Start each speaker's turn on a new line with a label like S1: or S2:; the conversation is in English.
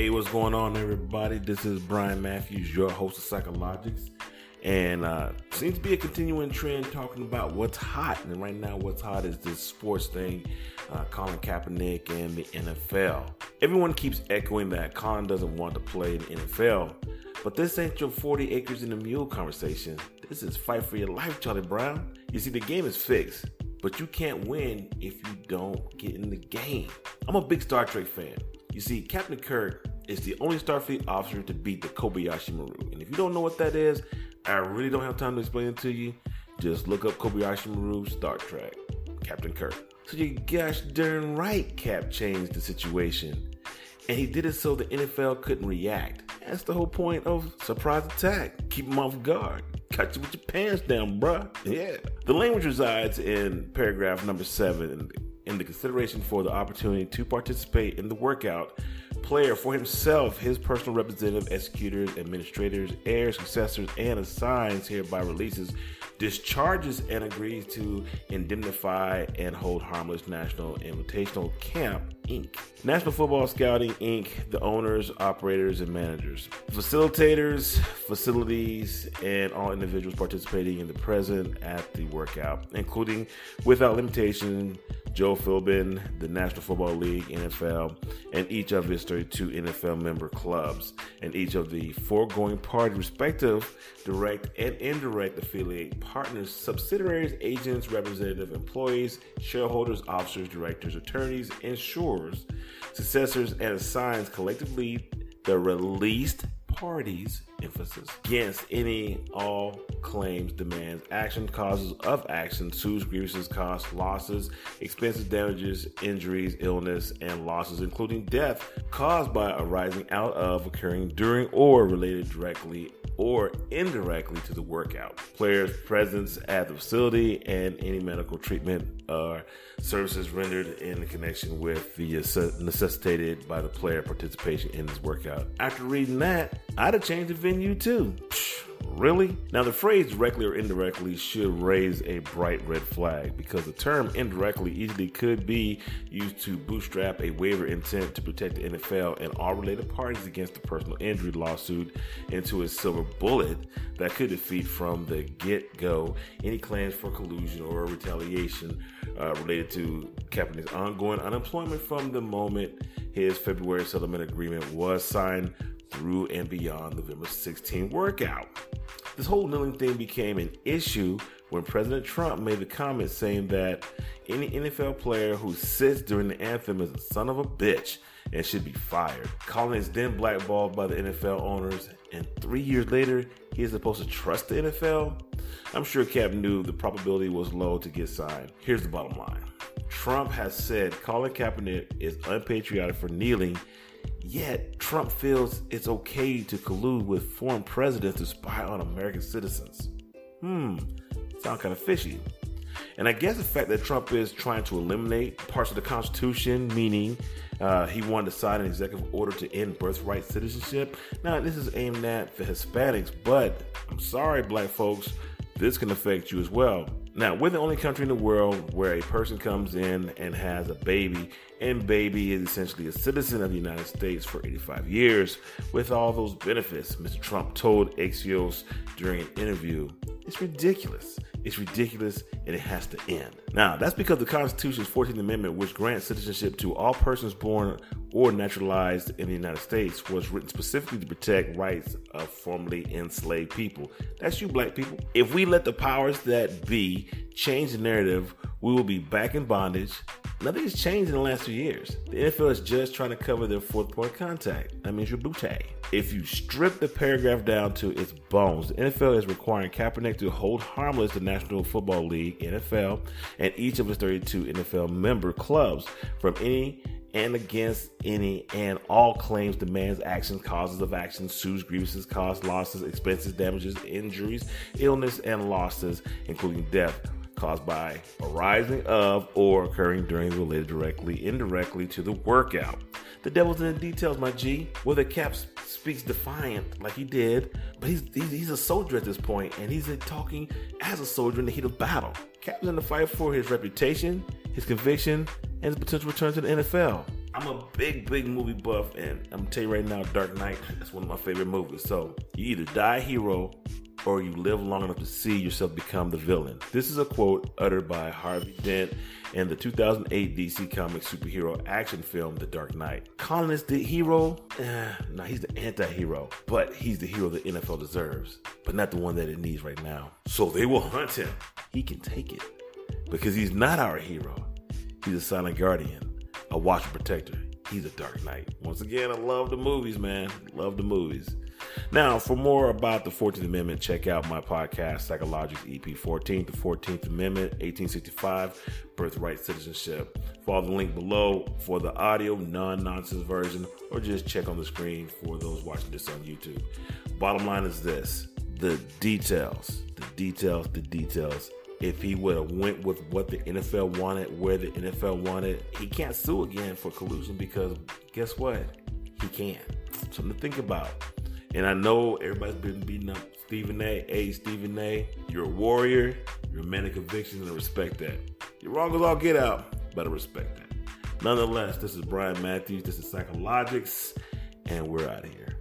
S1: Hey, what's going on, everybody? This is Brian Matthews, your host of Psychologics. And uh, seems to be a continuing trend talking about what's hot. And right now, what's hot is this sports thing, uh, Colin Kaepernick and the NFL. Everyone keeps echoing that Colin doesn't want to play in the NFL. But this ain't your 40 acres and a mule conversation. This is fight for your life, Charlie Brown. You see, the game is fixed, but you can't win if you don't get in the game. I'm a big Star Trek fan. You see, Captain Kirk is the only Starfleet officer to beat the Kobayashi Maru. And if you don't know what that is, I really don't have time to explain it to you. Just look up Kobayashi Maru Star Trek, Captain Kirk. So you gosh darn right Kap changed the situation. And he did it so the NFL couldn't react. That's the whole point of surprise attack. Keep them off guard. Catch you with your pants down, bruh. Yeah. The language resides in paragraph number seven in the consideration for the opportunity to participate in the workout player for himself, his personal representative, executors, administrators, heirs, successors, and assigns hereby releases, discharges, and agrees to indemnify and hold harmless National Invitational Camp Inc. National Football Scouting Inc., the owners, operators, and managers, facilitators, facilities, and all individuals participating in the present at the workout, including without limitation Joe Philbin, the National Football League, NFL, and each of his 32 NFL member clubs, and each of the foregoing parties' respective direct and indirect affiliate partners, subsidiaries, agents, representative employees, shareholders, officers, directors, attorneys, insurers, successors, and assigns collectively the released parties emphasis against any all claims demands action causes of action suits, grievances costs losses expenses damages injuries illness and losses including death caused by arising out of occurring during or related directly or indirectly to the workout. Players presence at the facility and any medical treatment or services rendered in connection with the necessitated by the player participation in this workout. After reading that i'd have changed the venue too. Really? Now, the phrase directly or indirectly should raise a bright red flag because the term indirectly easily could be used to bootstrap a waiver intent to protect the NFL and all related parties against the personal injury lawsuit into a silver bullet that could defeat from the get go any claims for collusion or retaliation uh, related to Kaepernick's ongoing unemployment from the moment his February settlement agreement was signed through and beyond November 16 workout. This whole kneeling thing became an issue when President Trump made the comment saying that any NFL player who sits during the anthem is a son of a bitch and should be fired. Colin is then blackballed by the NFL owners, and three years later, he is supposed to trust the NFL? I'm sure Kap knew the probability was low to get signed. Here's the bottom line Trump has said Colin Kaepernick is unpatriotic for kneeling Yet, Trump feels it's okay to collude with foreign presidents to spy on American citizens. Hmm, sound kind of fishy. And I guess the fact that Trump is trying to eliminate parts of the Constitution, meaning uh, he wanted to sign an executive order to end birthright citizenship. Now, this is aimed at the Hispanics, but I'm sorry, black folks, this can affect you as well. Now, we're the only country in the world where a person comes in and has a baby, and baby is essentially a citizen of the United States for 85 years with all those benefits, Mr. Trump told Axios during an interview. It's ridiculous. It's ridiculous and it has to end. Now, that's because the Constitution's 14th Amendment, which grants citizenship to all persons born or naturalized in the United States, was written specifically to protect rights of formerly enslaved people. That's you, black people. If we let the powers that be change the narrative, we will be back in bondage. Nothing has changed in the last two years. The NFL is just trying to cover their fourth point contact. That means your booty. If you strip the paragraph down to its bones, the NFL is requiring Kaepernick to hold harmless the National Football League, NFL, and each of its 32 NFL member clubs from any and against any and all claims, demands, actions, causes of action, suits, grievances, costs, losses, expenses, damages, injuries, illness, and losses, including death caused by arising of or occurring during related directly, indirectly to the workout. The devil's in the details, my G. Whether Kap speaks defiant like he did, but he's, he's, he's a soldier at this point, and he's uh, talking as a soldier in the heat of battle. Kap's in the fight for his reputation, his conviction, and his potential return to the NFL. I'm a big, big movie buff, and I'm gonna tell you right now, Dark Knight is one of my favorite movies. So you either die a hero or you live long enough to see yourself become the villain. This is a quote uttered by Harvey Dent in the 2008 DC Comics superhero action film The Dark Knight. Colin is the hero? Eh, no, he's the anti-hero, but he's the hero the NFL deserves, but not the one that it needs right now. So they will hunt him. He can take it because he's not our hero. He's a silent guardian, a watch protector. He's a Dark Knight. Once again, I love the movies, man. Love the movies. Now, for more about the 14th Amendment, check out my podcast, Psychologics EP 14th, the 14th Amendment, 1865, Birthright Citizenship. Follow the link below for the audio, non nonsense version, or just check on the screen for those watching this on YouTube. Bottom line is this the details, the details, the details if he would have went with what the NFL wanted, where the NFL wanted, he can't sue again for collusion because guess what? He can't. Something to think about. And I know everybody's been beating up Stephen A. Hey, Stephen A., you're a warrior. You're a man of convictions, and I respect that. You're wrong as all get out, but I respect that. Nonetheless, this is Brian Matthews. This is Psychologics, and we're out of here.